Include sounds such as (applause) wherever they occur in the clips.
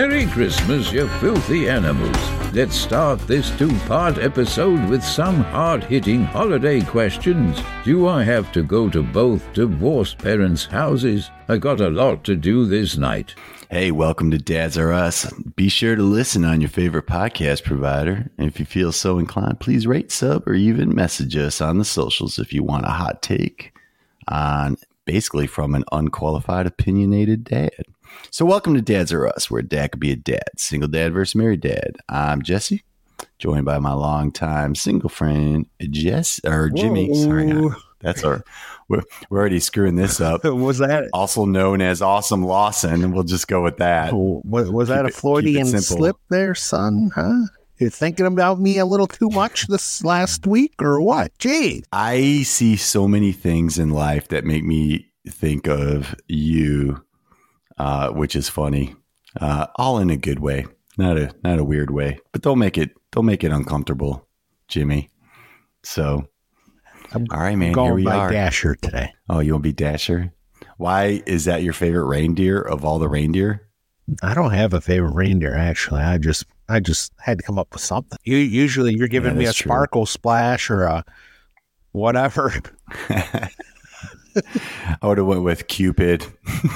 Merry Christmas, you filthy animals. Let's start this two part episode with some hard hitting holiday questions. Do I have to go to both divorced parents' houses? I got a lot to do this night. Hey, welcome to Dadz R Us. Be sure to listen on your favorite podcast provider. And if you feel so inclined, please rate, sub, or even message us on the socials if you want a hot take on basically from an unqualified, opinionated dad. So, welcome to Dadz R Us, where dad could be a dad, single dad versus married dad. I'm Jesse, joined by my longtime single friend, Jess or Jimmy. Whoa. Sorry, that's our. We're, we're already screwing this up. (laughs) was that Also known as Awesome Lawson, and we'll just go with that. Oh, was, was that a it- it slip there, son? Huh? You're thinking about me a little too much this last week, or what? Gee, I see so many things in life that make me think of you, uh, which is funny. Uh, all in a good way, not a not a weird way. But don't make it don't make it uncomfortable, Jimmy. So, I'm all right, man. Here we by are. Dasher today. Oh, you want to be Dasher? Why is that your favorite reindeer of all the reindeer? I don't have a favorite reindeer actually. I just I just had to come up with something. You usually you're giving Yeah, me a true. sparkle splash or a whatever. (laughs) I would have went with Cupid,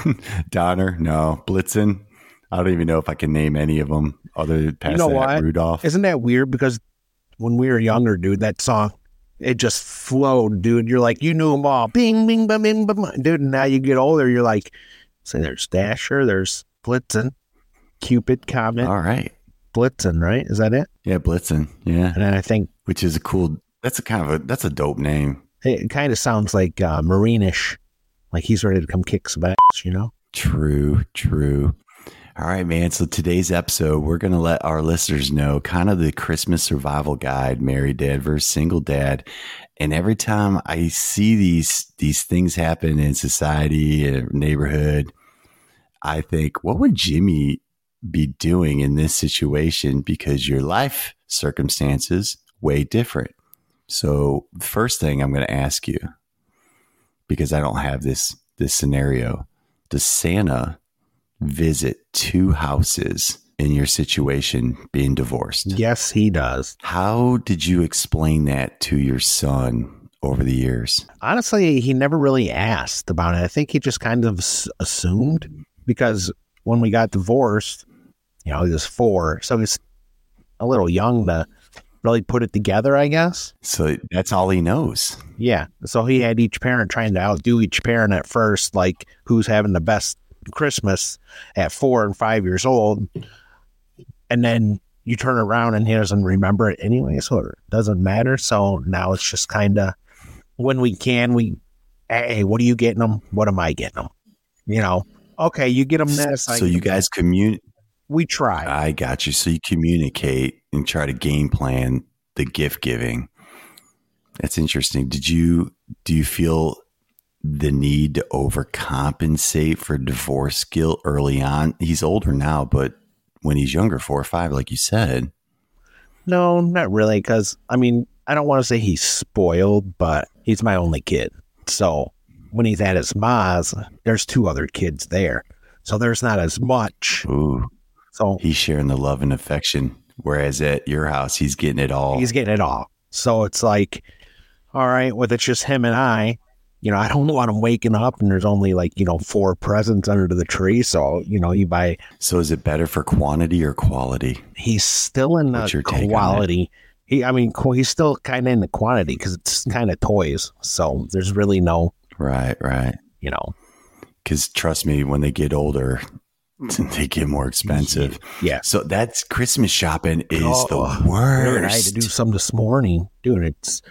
(laughs) Donner. No, Blitzen. I don't even know if I can name any of them other than past know that, what? Rudolph. Isn't that weird? Because when we were younger, dude, that song it just flowed, dude. You're like you knew them all. Bing, bing, bing, bing, bing. Dude, and now you get older, you're like, say there's Dasher, there's Blitzen, Cupid, Comet, All right. Blitzen, right? Is that it? Yeah, Blitzen. Yeah, And then I think which is a cool. That's a kind of a that's a dope name. It kind of sounds like uh, Marinish, like he's ready to come kick some ass, you know? True, true. All right, man. So today's episode, we're going to let our listeners know kind of the Christmas survival guide, married dad versus single dad. And every time I see these these things happen in society and neighborhood, I think, what would Jimmy be doing in this situation? Because your life circumstances way different. So, the first thing I'm going to ask you, because I don't have this this scenario, does Santa visit two houses in your situation being divorced? Yes, he does. How did you explain that to your son over the years? Honestly, he never really asked about it. I think he just kind of s- assumed because when we got divorced, you know, he was four, so he's a little young to really put it together, I guess. So that's all he knows. Yeah. So he had each parent trying to outdo each parent at first, like who's having the best Christmas at four and five years old. And then you turn around and he doesn't remember it anyway, so it doesn't matter. So now it's just kind of when we can, we, hey, what are you getting them? What am I getting them? You know, okay, you get them this. So you guys commun we try. I got you. So you communicate and try to game plan the gift giving. That's interesting. Did you do you feel the need to overcompensate for divorce guilt early on? He's older now, but when he's younger, four or five, like you said, No, not really. Because I mean, I don't want to say he's spoiled, but he's my only kid. So when he's at his ma's, there's two other kids there, so there's not as much. ooh, So he's sharing the love and affection. Whereas at your house, he's getting it all. he's getting it all. So it's like, all right, well, it's just him and I. You know, I don't (laughs) want him waking up and there's only like you know four presents under the tree. So you know, you buy. so is it better for quantity or quality? He's still in the quality. He, I mean, he's still kind of in the quantity because it's kind of toys. So there's really no, Right, right. you know, Because trust me, when they get older, they (laughs) get more expensive. yeah. So that's Christmas shopping is Oh, the worst. I had to do some this morning, dude. It's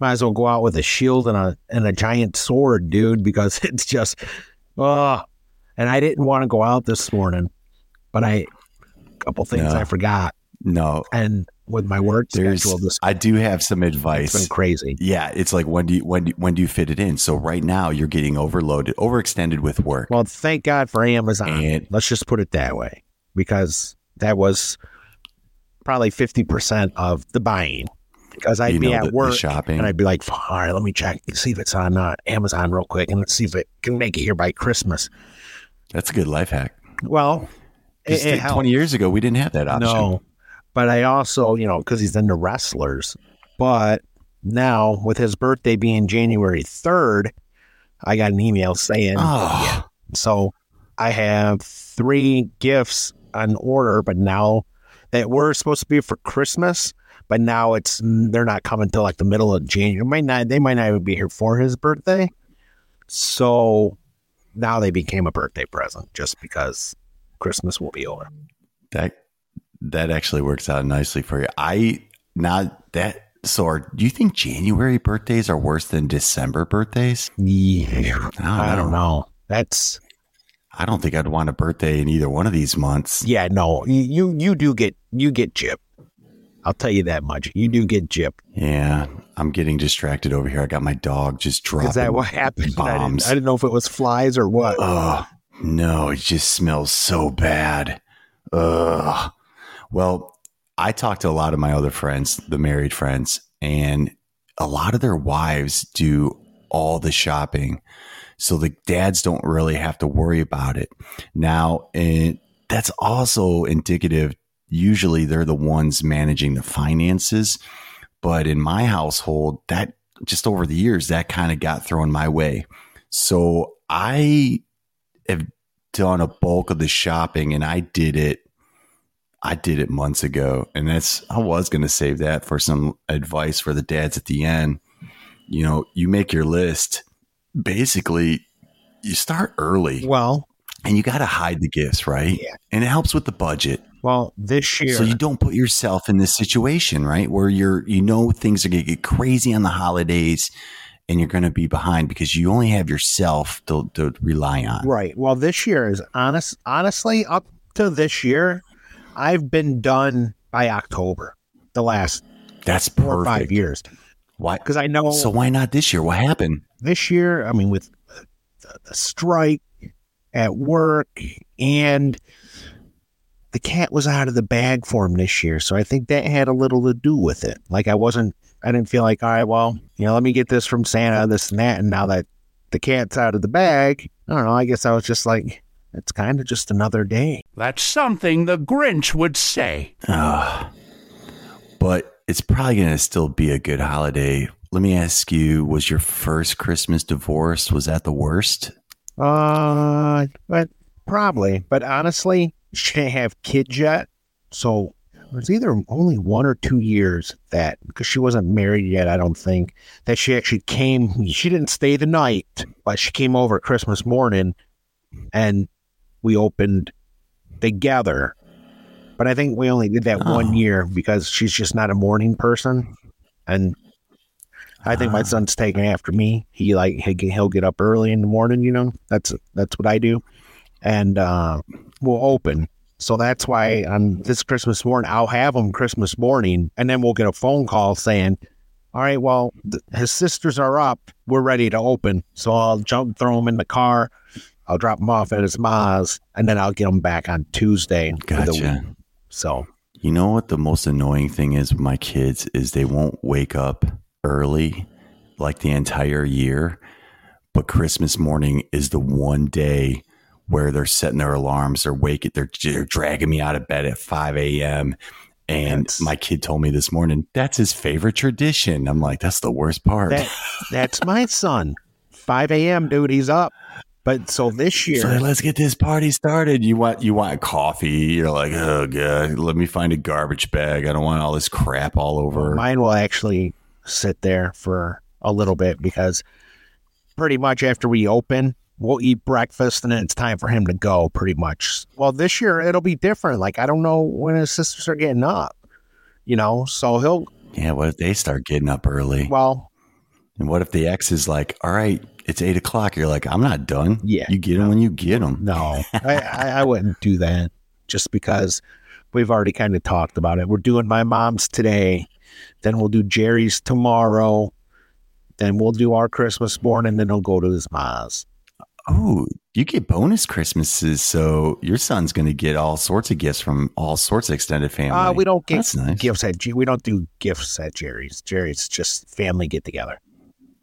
might as well go out with a shield and a and a giant sword, dude, because (laughs) it's just oh. And I didn't want to go out this morning, but I a couple things No. I forgot, no, and with my work there's. schedule, this I do have some advice. It's been crazy. Yeah, it's like when do you when do, when do you fit it in? So right now you're getting overloaded, overextended with work. Well, thank God for Amazon. And- Let's just put it that way, because that was probably fifty percent of the buying. Because I'd be know at the, the work shopping. And I'd be like, all right, let me check, see if it's on uh, Amazon real quick, and let's see if it can make it here by Christmas. That's a good life hack. Well, It, it helps. Twenty years ago, we didn't have that option. No, but I also, you know, because he's into wrestlers. But now, with his birthday being January 3rd, I got an email saying, Oh, so I have three gifts on order, but now that were supposed to be for Christmas, but now it's they're not coming till like the middle of January. Might not they might not even be here for his birthday. So now they became a birthday present just because Christmas will be over. that that actually works out nicely for you. I not that. So, do you think January birthdays are worse than December birthdays? Yeah. I don't I don't know. That's I don't think I'd want a birthday in either one of these months. yeah, no. You you do get you get gypped. I'll tell you that much. You do get gypped. Yeah, I'm getting distracted over here. I got my dog just dropping Is that what happened? I didn't, bombs. I didn't know if it was flies or what. Oh no, it just smells so bad. Ugh. Well, I talked to a lot of my other friends, the married friends, and a lot of their wives do all the shopping. So the dads don't really have to worry about it. Now, and that's also indicative. Usually they're the ones managing the finances. But in my household, that just over the years, that kind of got thrown my way. So I have done a bulk of the shopping and I did it I did it months ago and that's I was going to save that for some advice for the dads at the end. You know, you make your list. Basically, you start early Well, and you got to hide the gifts, right? Yeah. And it helps with the budget. well, this year So you don't put yourself in this situation, right? Where you're you know things are going to get crazy on the holidays and you're going to be behind because you only have yourself to, to rely on. Right. Well, this year is honest. Honestly, up to this year, I've been done by October. The last That's four or five years, Why? because I know So why not this year? What happened? this year. I mean, with the strike at work and the cat was out of the bag for him this year, so I think that had a little to do with it. Like I wasn't. I didn't feel like, all right, well, you know, let me get this from Santa, this and that, and now that the cat's out of the bag, I don't know. I guess I was just like, it's kind of just another day. That's something the Grinch would say. Ah, but it's probably going to still be a good holiday. Let me ask you: Was your first Christmas divorced? Was that the worst? Uh, but probably. But honestly, she didn't have kids yet, so it was either only one or two years that because she wasn't married yet. I don't think that she actually came. She didn't stay the night, but she came over Christmas morning, and we opened together. But I think we only did that Oh. one year because she's just not a morning person, and I think my Ah. son's taking after me. He like he, he'll get up early in the morning. You know, that's that's what I do, and uh, we'll open. So that's why on this Christmas morning I'll have him Christmas morning, and then we'll get a phone call saying, "All right, well, th- his sisters are up. We're ready to open." So I'll jump, throw him in the car. I'll drop him off at his ma's, and then I'll get him back on Tuesday. Gotcha. So You know what the most annoying thing is with my kids is they won't wake up early like the entire year, but Christmas morning is the one day where they're setting their alarms, they're waking, they're, they're dragging me out of bed at 5 a.m. And That's- my kid told me this morning that's his favorite tradition. I'm like, that's the worst part. that that's my son. 5 a.m. dude, he's up. But so this year, So let's get this party started. You want you want coffee? You're like, oh god, let me find a garbage bag. I don't want all this crap all over. Mine will actually sit there for a little bit because pretty much after we open, we'll eat breakfast and then it's time for him to go pretty much. Well, this year it'll be different. Like, I don't know when his sisters are getting up, you know? So he'll, Yeah, what if they start getting up early? well, And what if the ex is like, all right, it's eight o'clock. You're like, I'm not done. Yeah. You get them when you get them. no, I, I, wouldn't do that just because we've already kind of talked about it. We're doing my mom's today, then we'll do Jerry's tomorrow, then we'll do our Christmas morning, then he'll go to his mom's. Oh, you get bonus Christmases. So your son's going to get all sorts of gifts from all sorts of extended family. Uh, we don't get nice. gifts at G- we don't do gifts at Jerry's. Jerry's just family get together.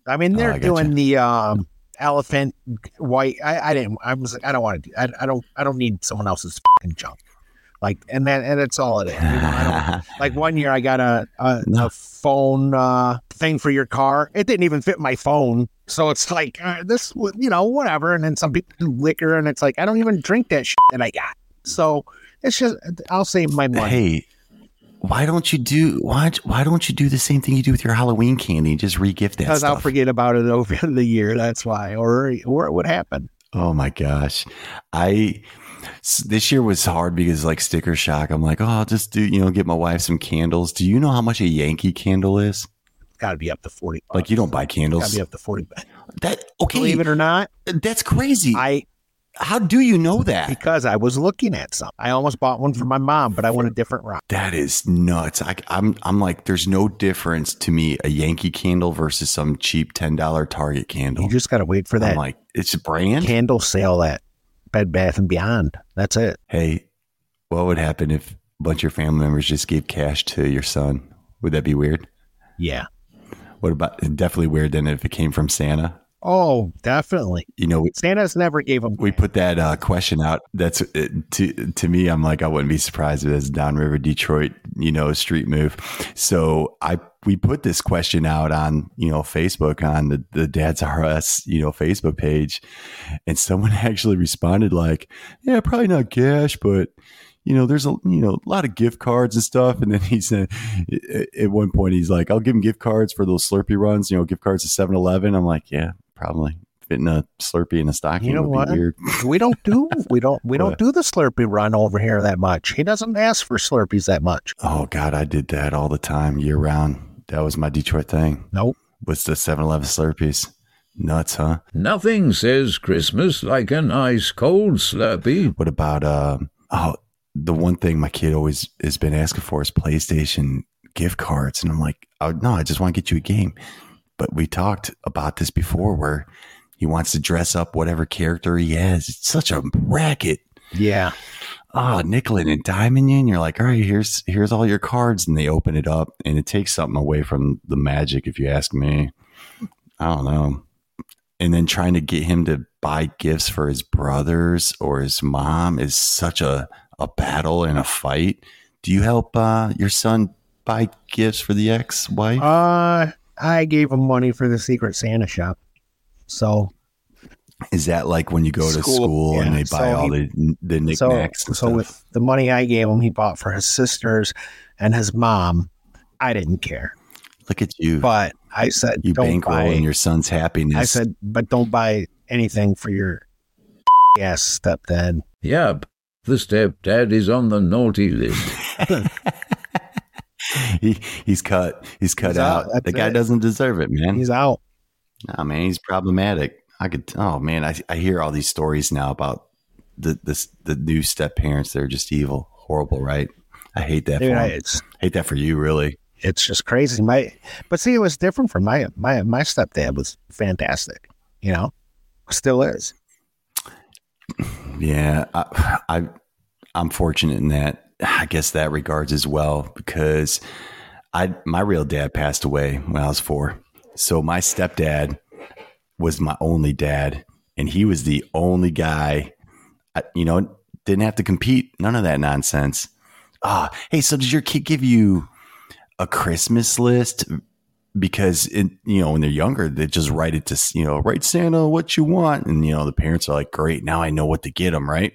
I mean, they're Oh, I doing the um, elephant white. I, I didn't. I was like, I don't want to do. I, I don't. I don't need someone else's fucking junk. Like, and that, and that's all it is. You know, I don't- (laughs) like one year I got a a, No. a phone uh, thing for your car. It didn't even fit my phone, so it's like uh, this, you know, whatever. And then some people do liquor, and it's like I don't even drink that shit that I got. So it's just I'll save my money. hey, why don't you do why why don't you do the same thing you do with your Halloween candy? And just re-gift that because I'll forget about it over (laughs) the year. That's why, or or it would happen. Oh my gosh. I this year was hard because like sticker shock. I'm like, oh, I'll just do, you know, get my wife some candles. Do you know how much a Yankee candle is? Got to be up to forty. Like you don't buy candles Got to be up to forty. That okay. Believe it or not, That's crazy. I how do you know that? because I was looking at some. I almost bought one for my mom, but I want a different route. That is nuts. I, I'm I'm like, there's no difference to me a Yankee candle versus some cheap ten dollar Target candle. You just got to wait for that I'm like, it's a brand. candle sale at Bed Bath and Beyond. That's it. Hey, what would happen if a bunch of your family members just gave cash to your son? Would that be weird? Yeah. What about definitely weird than if it came from Santa? Oh, definitely. You know, we, Santa's never gave him. we put that uh, question out. That's uh, to to me. I'm like, I wouldn't be surprised if it's downriver Detroit, you know, street move. So I we put this question out on you know Facebook on the the Dad's RS you know Facebook page, and someone (laughs) actually responded like, yeah, probably not cash, but you know, there's a you know a lot of gift cards and stuff. And then he said at one point he's like, I'll give him gift cards for those Slurpee runs. You know, gift cards to 7-Eleven. I'm like, yeah, probably fitting a Slurpee in a stocking You know would what? be weird. (laughs) We don't do we don't we don't do the Slurpee run over here that much. He doesn't ask for Slurpees that much. Oh God, I did that all the time, year round. That was my Detroit thing. Nope. Was the 7-Eleven Slurpees. Nuts, huh? Nothing says Christmas like an ice cold Slurpee. What about um oh the one thing my kid always has been asking for is PlayStation gift cards. And I'm like, oh no, I just want to get you a game. But we talked about this before where he wants to dress up whatever character he has. It's such a racket. Yeah. oh, nickel and diamond you, and you're like, all right, here's here's all your cards, and they open it up, and it takes something away from the magic, if you ask me. I don't know. And then trying to get him to buy gifts for his brothers or his mom is such a a battle and a fight. Do you help uh, your son buy gifts for the ex wife? Uh I gave him money for the Secret Santa shop. So is that like when you go to School, school and they buy So all he- the the so knickknacks? and so stuff? with the money I gave him, he bought for his sisters and his mom. I didn't care, look at you, but I said you don't bankroll buy. in your son's happiness. I said, but don't buy anything for your ass stepdad. Yep, the stepdad is on the naughty list. (laughs) (laughs) (laughs) he he's cut. He's cut He's out. out. The guy it. doesn't deserve it, man. He's out. nah, man, he's problematic. I could. Oh man, I I hear all these stories now about the the the new step parents. They're just evil, horrible, right? I hate that. Dude, for I, hate that for you, really. it's just crazy. My but see, it was different from my my my stepdad was fantastic. You know, still is. Yeah, I, I I'm fortunate in that. (sighs) I guess that regards as well because I my real dad passed away when I was four. So my stepdad was my only dad, and he was the only guy. I, you know, didn't have to compete. None of that nonsense. Ah, hey, so does your kid give you a Christmas list? Because it, you know, when they're younger, they just write it to you know, write Santa what you want, and you know, the parents are like, "Great, now I know what to get them." Right?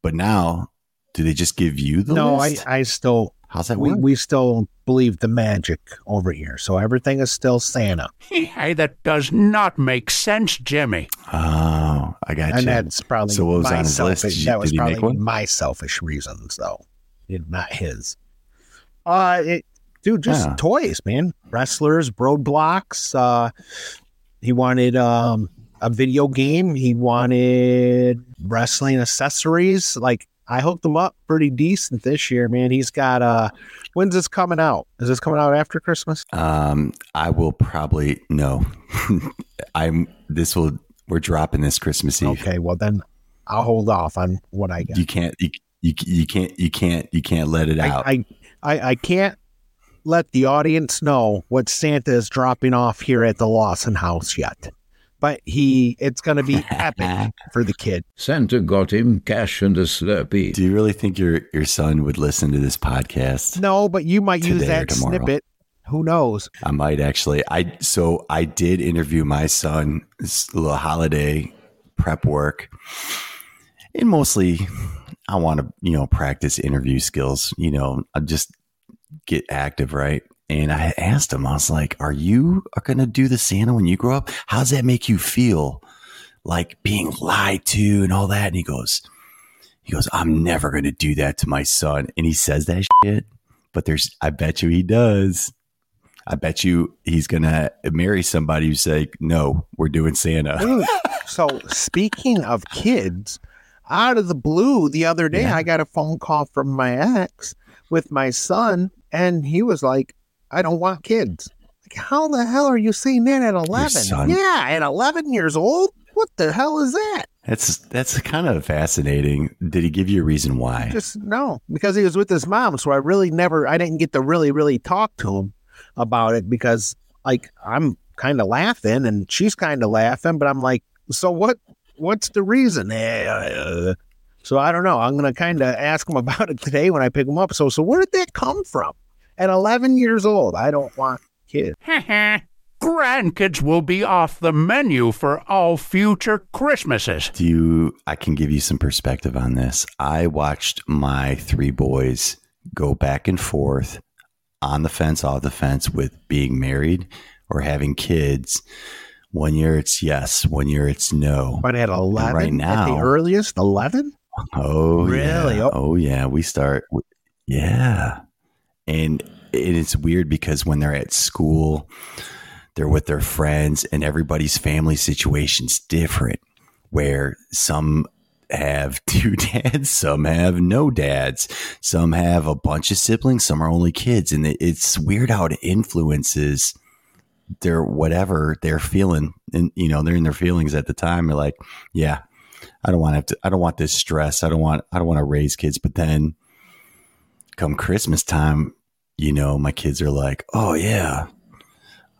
But now, do they just give you the no, list? I I still How's that we, work? we still believe the magic over here. So everything is still Santa, Hey, that does not make sense, Jimmy. oh, I got and you. that's probably So what was my on his list? selfish. Did that was did probably my selfish reasons, though, you not his. Uh, it, dude, just Yeah. toys, man. Wrestlers, Roblox. Uh, he wanted um a video game. He wanted wrestling accessories. Like I hooked him up pretty decent this year, man. He's got uh, when's this coming out? Is this coming out after Christmas? Um, I will probably no. (laughs) I'm. This will. We're dropping this Christmas Eve. Okay, well then I'll hold off on what I get. You can't. You, you, you can't. You can't. You can't let it out. I, I, I, I can't let the audience know what Santa is dropping off here at the Lawson house yet. But he it's going to be epic (laughs) for the kid. Santa got him cash and a Slurpee. Do you really think your your son would listen to this podcast? No, but you might use that snippet. Who knows? I might actually. I so I did interview my son. This little holiday prep work, and mostly I want to you know practice interview skills. You know, I just get active, right? And I asked him, I was like, "Are you going to do the Santa when you grow up? How does that make you feel, like being lied to and all that?" And he goes, "He goes, I'm never going to do that to my son." And he says that shit, but there's, I bet you he does. I bet you he's gonna marry somebody who's like, no, we're doing Santa. So speaking of kids, out of the blue the other day Yeah. I got a phone call from my ex with my son and he was like, I don't want kids. Like, how the hell are you saying that at 11? Yeah, at 11 years old? What the hell is that? That's that's kind of fascinating. Did he give you a reason why? Just no, because he was with his mom. So I really never, I didn't get to really, really talk to him about it because, like, I'm kind of laughing and she's kind of laughing, but I'm like, so what? What's the reason? Eh, uh, so I don't know. I'm gonna kind of ask him (laughs) about it today when I pick him up. So, so where did that come from? At 11 years old, I don't want kids. (laughs) Grandkids will be off the menu for all future Christmases. Do you? I can give you some perspective on this. I watched my three boys go back and forth on the fence, off the fence with being married or having kids. One year it's yes, one year it's no. But at 11, right at the now- earliest, 11. Oh, Really? Yeah. Oh. Oh, yeah. We start, yeah. And it is weird because when they're at school, they're with their friends, and everybody's family situation's different. Where some have (laughs) two dads, some have no dads, some have a bunch of siblings, some are only kids, and it's weird how it influences their whatever they're feeling, and you know they're in their feelings at the time. They're like, yeah, I don't want to have to, I don't want this stress. I don't want, I don't want to raise kids. But then come Christmas time, you know, my kids are like, oh yeah,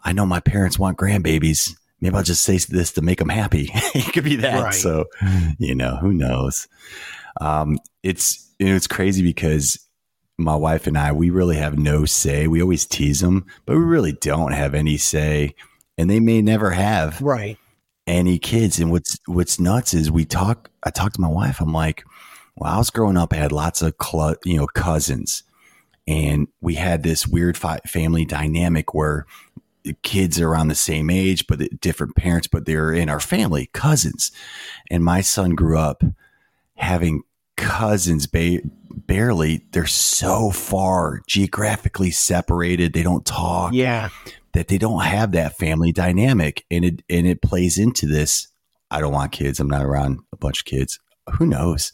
I know my parents want grandbabies. Maybe I'll just say this to make them happy. (laughs) it could be that. Right. So, you know, who knows? Um, it's, you know, it's crazy because my wife and I, we really have no say. We always tease them, but we really don't have any say. And they may never have Right. any kids. And what's what's nuts is we talk. I talk to my wife. I'm like, well, I was growing up. I had lots of cl- you know cousins, and we had this weird fi- family dynamic where the kids are around the same age, but different parents, but they're in our family, cousins. And my son grew up having cousins ba- barely they're so far geographically separated they don't talk Yeah. that they don't have that family dynamic and it and it plays into this i don't want kids i'm not around a bunch of kids who knows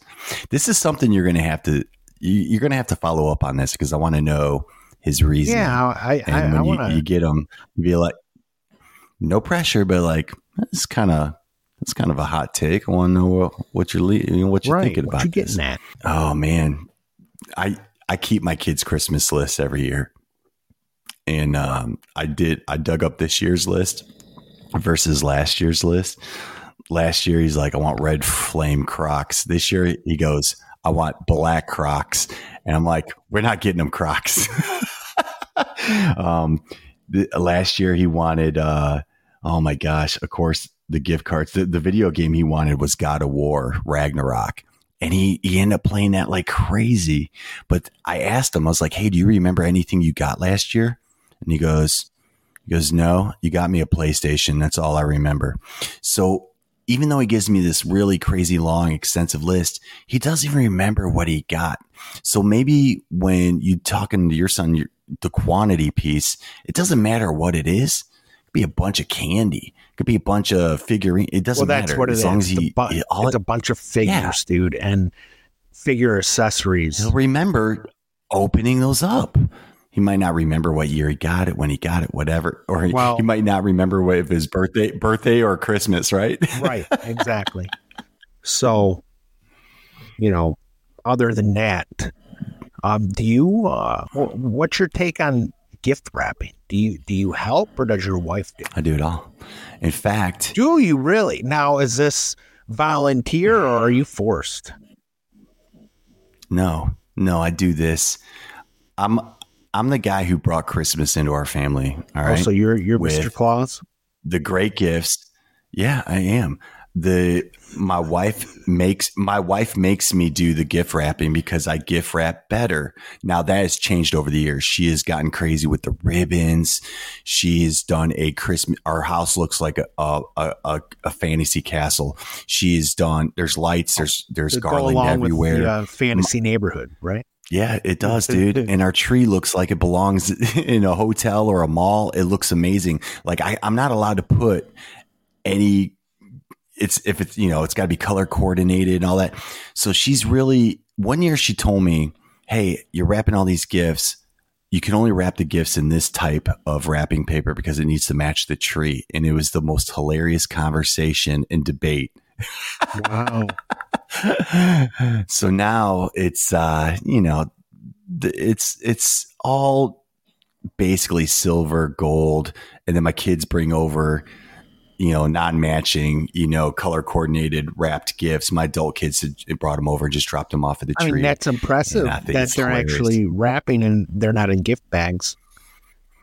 this is something you're gonna have to you, you're gonna have to follow up on this because i want to know his reason Yeah. I, I, and I when want you, to. you get him, you be like no pressure but like it's kind of it's kind of a hot take i want to know what, you're le- you know, what you're Right. thinking What about you getting at? Oh man, I I keep my kids' Christmas list every year, and um, I did I dug up this year's list versus last year's list. Last year he's like, I want red flame Crocs. This year he goes, I want black Crocs, and I'm like, we're not getting them Crocs. (laughs) um, the, last year he wanted, uh, oh my gosh, of course the gift cards. The, the video game he wanted was God of War Ragnarok and he he ended up playing that like crazy. But I asked him, I was like, "Hey, do you remember anything you got last year?" And he goes, "He goes, no, you got me a PlayStation. That's all I remember." So even though he gives me this really crazy long, extensive list, he doesn't even remember what he got. So maybe when you talking to your son, your, the quantity piece, it doesn't matter what it is. It could be a bunch of candy. It could be a bunch of figurine. It doesn't well, that's matter what it as is. long as It's a he, bu- he- all it's a bunch of figures, dude, and figure accessories. he'll remember opening those up. He might not remember what year he got it, when he got it, whatever, or he, Well- he might not remember what if his birthday, birthday or Christmas, right? (laughs) right, exactly. So, you know, other than that, um, do you? Uh, what's your take on gift wrapping? Do you do you help or does your wife do? I do it all. In fact, Do you really? Now is this volunteer or are you forced? no, no, I do this. I'm I'm the guy who brought Christmas into our family. All right. Oh, so you're you're With- Mr. Claus? the great gifts. Yeah, I am. The my wife makes my wife makes me do the gift wrapping because I gift wrap better. Now that has changed over the years. She has gotten crazy with the ribbons. She's done a Christmas. Our house looks like a a, a, a fantasy castle. She's done. There's lights. There's there's go garland everywhere. The, uh, fantasy neighborhood, right? Yeah, it (laughs) does, dude. and our tree looks like it belongs (laughs) in a hotel or a mall. It looks amazing. Like I, I'm not allowed to put any. It's if it's you know it's got to be color coordinated and all that. So she's really one year she told me, "Hey, you're wrapping all these gifts. You can only wrap the gifts in this type of wrapping paper because it needs to match the tree." And it was the most hilarious conversation and debate Wow. (laughs) (laughs) so now it's uh you know it's it's all basically silver gold and then my kids bring over you know non-matching you know color coordinated wrapped gifts my adult kids had brought them over and just dropped them off at the I tree mean, that's impressive And that they're hilarious. actually wrapping and they're not in gift bags.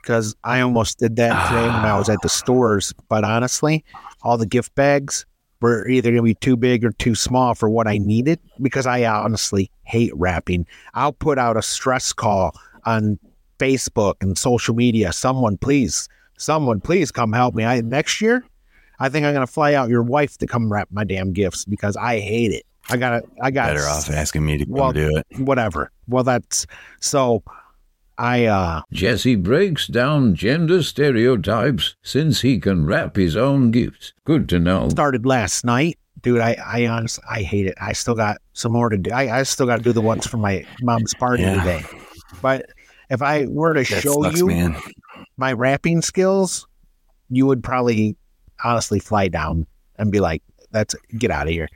Because I almost did that today when I was at the (sighs) stores. But honestly, all the gift bags were either going to be too big or too small for what I needed. Because I honestly hate wrapping. I'll put out a stress call on Facebook and social media. Someone, please, someone, please come help me. I next year, I think I'm going to fly out your wife to come wrap my damn gifts because I hate it. I got to I got better off asking me to come Well, do it whatever. Well, that's so. I uh Jesse breaks down gender stereotypes since he can wrap his own gifts. Good to know. started last night, dude. I I honestly I hate it. I still got some more to do. I, I still got to do the ones for my mom's party Yeah. today. But if I were to that show sucks you man my wrapping skills, you would probably honestly fly down and be like, "That's get out of here."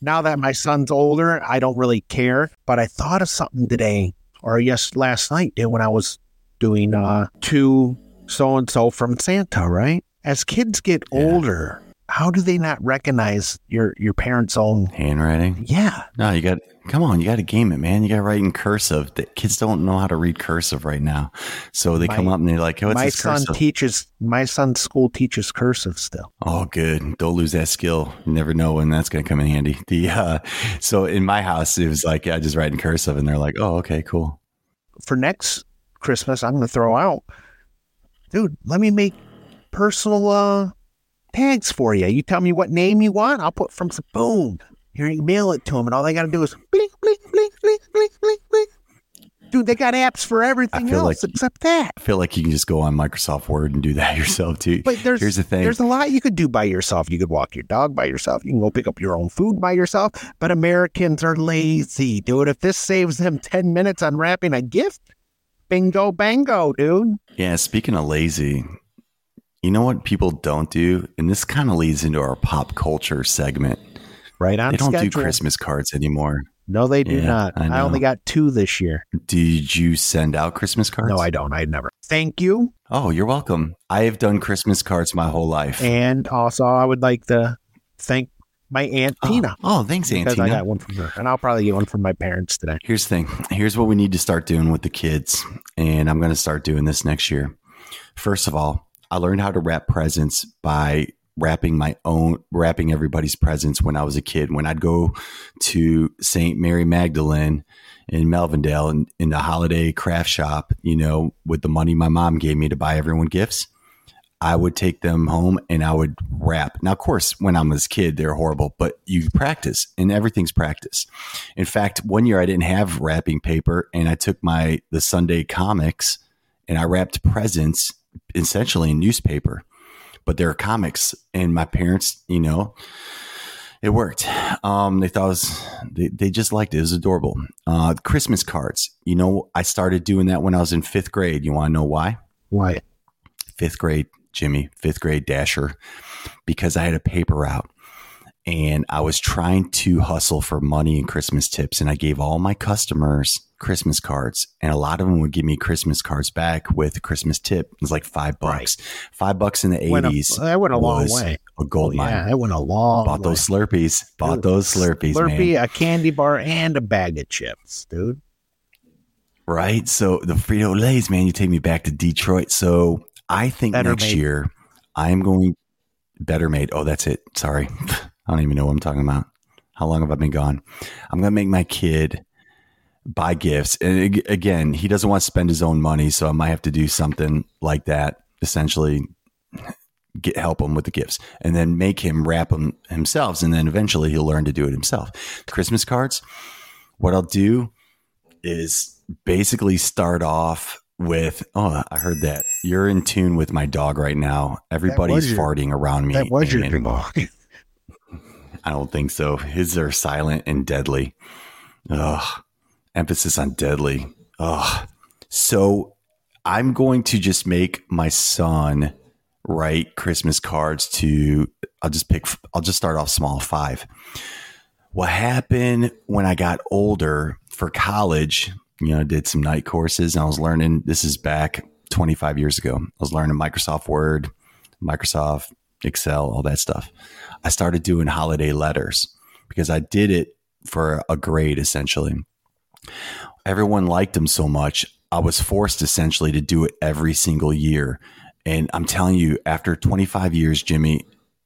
Now that my son's older, I don't really care. But I thought of something today, or yes, last night, dude, when I was doing uh to so and so from Santa. Right? As kids get Yeah. older, how do they not recognize your your parents' own? handwriting Yeah, no you got come on you got to game it man you got to write in cursive the kids don't know how to read cursive right now so they My- come up and they're like oh, my son cursive teaches. My son's school teaches cursive still. Oh, good. Don't lose that skill. You never know when that's going to come in handy. The uh, so in my house, it was like I just write in cursive, and they're like, "Oh, okay, cool." for next Christmas, I'm going to throw out, dude, let me make personal uh, tags for you. You tell me what name you want, I'll put from some boom. Here, you mail it to them, and all they got to do is blink, blink, blink, blink, blink, blink, blink. Dude, they got apps for everything else like- except that. I feel like you can just go on Microsoft Word and do that (laughs) yourself too. But there's Here's the thing. There's a lot you could do by yourself. You could walk your dog by yourself. You can go pick up your own food by yourself. But Americans are lazy, dude. If this saves them ten minutes unwrapping a gift, bingo bango, dude. yeah. Speaking of lazy, you know what people don't do, and this kind of leads into our pop culture segment. Right on They don't schedule. do Christmas cards anymore. No, they do Yeah, not. I I, only got two this year. Did you send out Christmas cards? No, I don't. I never. Thank you. Oh, you're welcome. I have done Christmas cards my whole life. And also, I would like to thank my aunt oh, Tina oh, thanks, Aunt because I got one from her, and I'll probably get one from my parents today. Here's the thing. Here's what we need to start doing with the kids. And I'm going to start doing this next year. First of all, I learned how to wrap presents by wrapping my own, wrapping everybody's presents when I was a kid. When I'd go to St. Mary Magdalene in Melvindale in, in the holiday craft shop, you know, with the money my mom gave me to buy everyone gifts, I would take them home and I would wrap. Now, of course, when I was a kid, they're horrible, but you practice and everything's practice. In fact, one year I didn't have wrapping paper and I took my the Sunday comics and I wrapped presents essentially a newspaper. But there are comics and my parents, you know, it worked. Um, they thought it was, they, they just liked it. It was adorable. Uh, Christmas cards. You know, I started doing that when I was in fifth grade. You want to know why? Why? fifth grade Jimmy, fifth grade Dasher, because I had a paper route. And I was trying to hustle for money and Christmas tips. And I gave all my customers Christmas cards, and a lot of them would give me Christmas cards back with a Christmas tip. It was like five bucks, five bucks in the eighties. that went a long way. A gold mine. yeah, that went a long. Bought way. those Slurpees. Bought Dude, those Slurpees, Slurpee, man. a candy bar, and a bag of chips, dude. Right. So the Frito Lay's, man, you take me back to Detroit. So I think Better next made. year I'm going better made. Oh, that's it. Sorry. (laughs) I don't even know what I'm talking about. How long have I been gone? I'm going to make my kid buy gifts. And again, he doesn't want to spend his own money. So I might have to do something like that, essentially (laughs) get help him with the gifts and then make him wrap them himself. And then eventually he'll learn to do it himself. Christmas cards, what I'll do is basically start off with oh i heard that you're in tune with my dog right now everybody's farting around me That was your dog. (laughs) i don't think so his are silent and deadly Ugh. emphasis on deadly Ugh. so i'm going to just make my son write christmas cards to i'll just pick i'll just start off small five what happened when I got older for college, you know, I did some night courses and I was learning, this is back 25 years ago. I was learning Microsoft Word, Microsoft Excel, all that stuff. I started doing holiday letters because I did it for a grade essentially. Everyone liked them so much. I was forced essentially to do it every single year. And I'm telling you, after 25 years, Jimmy,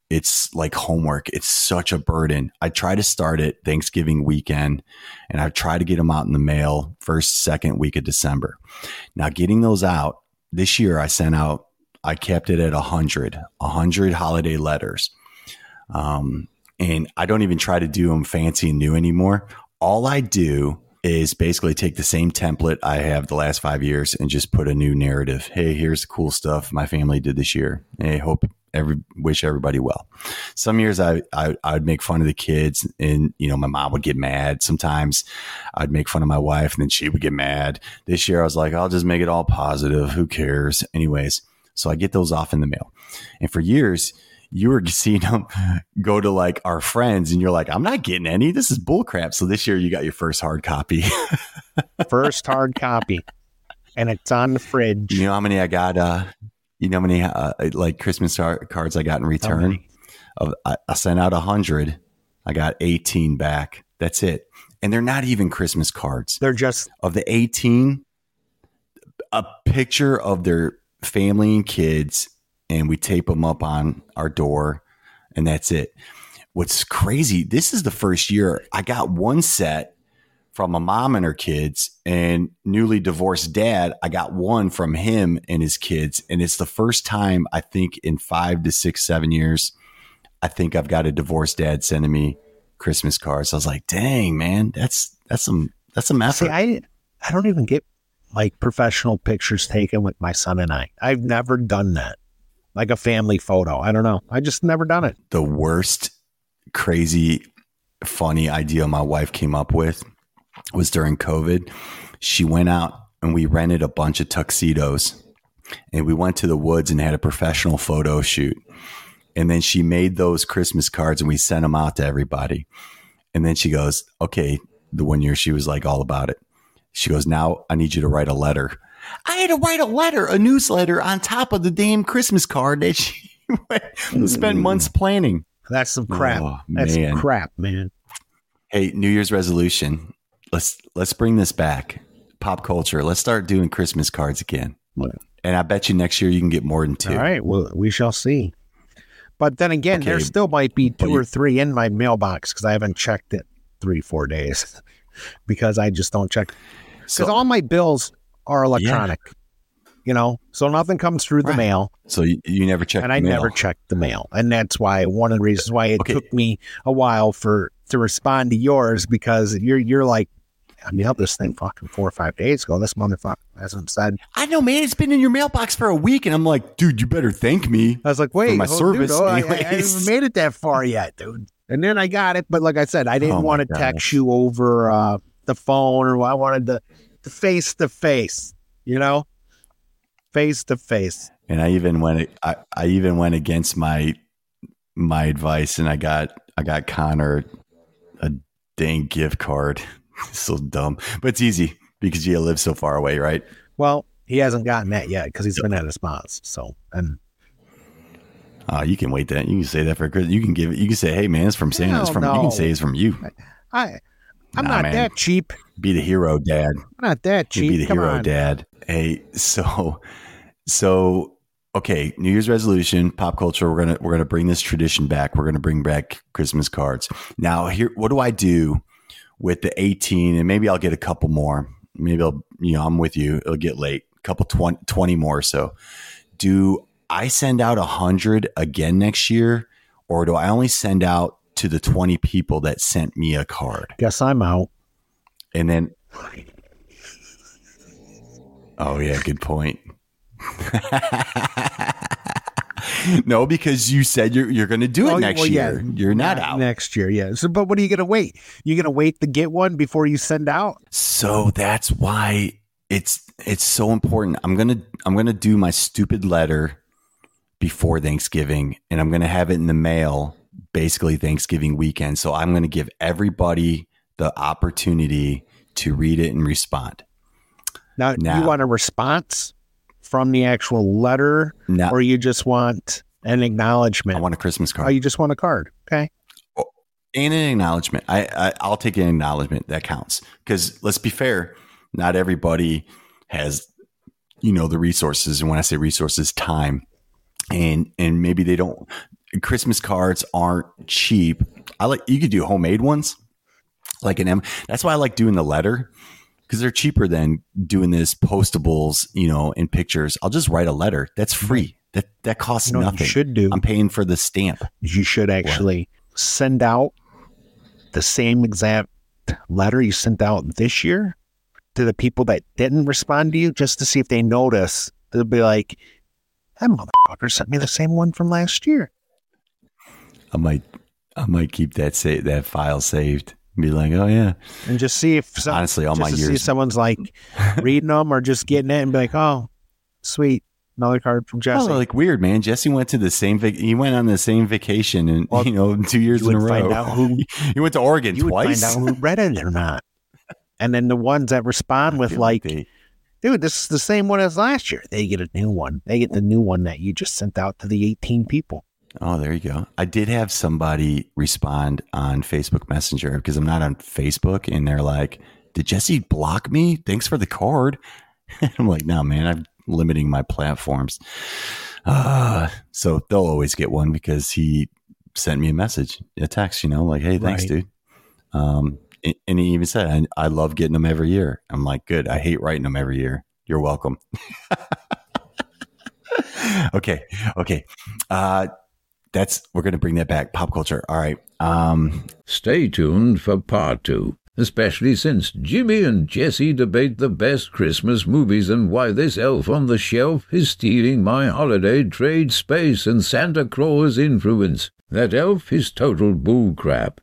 it's like homework. It's such a burden. I try to start it Thanksgiving weekend and I try to get them out in the mail first, second week of December. Now, getting those out this year, I sent out, I kept it at 100, 100 holiday letters. Um, and I don't even try to do them fancy and new anymore. All I do is basically take the same template I have the last five years and just put a new narrative. Hey, here's the cool stuff my family did this year. Hey, hope every wish everybody well. Some years I, I I'd make fun of the kids and you know my mom would get mad. Sometimes I'd make fun of my wife and then she would get mad. This year I was like, I'll just make it all positive. Who cares? Anyways, so I get those off in the mail. And for years you were (laughs) seeing them go to like our friends and you're like, I'm not getting any. This is bullcrap. So this year you got your first hard copy. (laughs) First hard copy, and it's on the fridge. you know how many I got? Uh, you know how many uh, like Christmas cards I got in return? Of I, I sent out a hundred. I got 18 back. That's it. And they're not even Christmas cards. They're just Of the 18, a picture of their family and kids, and we tape them up on our door, and that's it. What's crazy, this is the first year I got one set from a mom and her kids, and newly divorced dad. I got one from him and his kids. And it's the first time I think in five to six, seven years, I think I've got a divorced dad sending me Christmas cards. I was like, dang, man, that's that's some that's some effort. see, I I don't even get like professional pictures taken with my son and I. I've never done that, like a family photo. I don't know. I just never done it. the worst crazy funny idea my wife came up with was during COVID. She went out and we rented a bunch of tuxedos and we went to the woods and had a professional photo shoot. And then she made those Christmas cards and we sent them out to everybody. And then she goes, Okay, the one year she was like all about it. She goes, Now I need you to write a letter. I had to write a letter, a newsletter on top of the damn Christmas card that she (laughs) spent hmm. months planning. That's some oh, crap. Oh, That's man. crap, man. Hey, New Year's resolution. Let's let's bring this back. Pop culture. Let's start doing Christmas cards again. And I bet you next year you can get more than two. All right. Well, we shall see. But then again, there still might be two or three in my mailbox because I haven't checked it three, four days (laughs) because I just don't check. Because So, all my bills are electronic, you know, so nothing comes through the mail, so you, you never check and I mail. never check the mail, and that's why one of the reasons why it Okay. took me a while for to respond to yours because you're you're like. I mailed this thing fucking four or five days ago. This motherfucker hasn't said. I know, man. It's been in your mailbox for a week, and I'm like, dude, you better thank me. I was like, wait, my oh, service dude, oh, I, I- I haven't made it that far yet, dude. And then I got it, but like I said, I didn't Oh, want to gosh. text you over uh, the phone, or I wanted to face to face, you know, face to face. And I even went. I, I even went against my my advice, and I got I got Connor a dang gift card. (laughs) so dumb, but it's easy because you live so far away, right? Well, he hasn't gotten that yet because he's been at his mom's. So, and Uh, you can wait that. You can say that for Chris. You can give it. You can say, "Hey, man, it's from Santa. It's from." You no. can say it's from you. I, I'm Nah, not man. that cheap. Be the hero, Dad. I'm not that You cheap. be the Come hero, on. Dad. Hey, so, so okay. New Year's resolution, pop culture. We're gonna we're gonna bring this tradition back. We're gonna bring back Christmas cards. Now, here, what do I do with the 18? And maybe I'll get a couple more. Maybe I'll, you know, I'm with you. It'll get late. A couple 20, 20 more. So, do I send out a hundred again next year, or do I only send out to the 20 people that sent me a card? Guess I'm out. And then, oh yeah, good point. (laughs) no, because you said you're you're going to do it Oh, next well, yeah, year. you're not out. next year. Yeah. So, but what are you gonna wait? You're gonna wait to get one before you send out? So that's why it's it's so important. I'm gonna I'm gonna do my stupid letter before Thanksgiving, and I'm gonna have it in the mail basically Thanksgiving weekend. So I'm gonna give everybody the opportunity to read it and respond. Now, Now- you want a response from the actual letter, Now or you just want an acknowledgement? I want a Christmas card. oh, you just want a card? Okay. Oh, and an acknowledgement. I, I I'll take an acknowledgement that counts because let's be fair, not everybody has you know the resources, and when I say resources, time, and and maybe they don't. Christmas cards aren't cheap. I like you could do homemade ones, like an M. That's why I like doing the letter because they're cheaper than doing this postables, you know, in pictures. I'll just write a letter. That's free. That that costs You know nothing. should do? I'm paying for the stamp. you should actually send out the same exact letter you sent out this year to the people that didn't respond to you just to see if they notice. They'll be like, that motherfucker sent me the same one from last year. I might I might keep that sa- that file saved. and Be like, oh yeah. And just see if some, Honestly, all just my to see if years. someone's like (laughs) reading them or just getting it and be like, oh, sweet. Another card from oh, Jesse. Oh, like weird, man. Jesse went to the same. Vac- he went on the same vacation, and Well, you know, two years in a row. find out who- (laughs) he went to Oregon you would twice. find out who read it or not. And then the ones that respond with like, they- dude, this is the same one as last year. They get a new one. They get the new one that you just sent out to the 18 people. Oh, there you go. I did have somebody respond on Facebook Messenger because I'm not on Facebook, and they're like, "Did Jesse block me? Thanks for the card." (laughs) I'm like, "No, man. I'm limiting my platforms." Uh, so they'll always get one because he sent me a message, a text, you know, like, "Hey, thanks, Right. dude." Um, and- he even said, I, "I love getting them every year." I'm like, "Good. I hate writing them every year. You're welcome." (laughs) okay, okay. Uh, that's we're gonna bring that back. Pop culture. All right. Um, Stay tuned for part two, especially since Jimmy and Jesse debate the best Christmas movies and why this elf on the shelf is stealing my holiday trade space and Santa Claus influence. That elf is total bullcrap.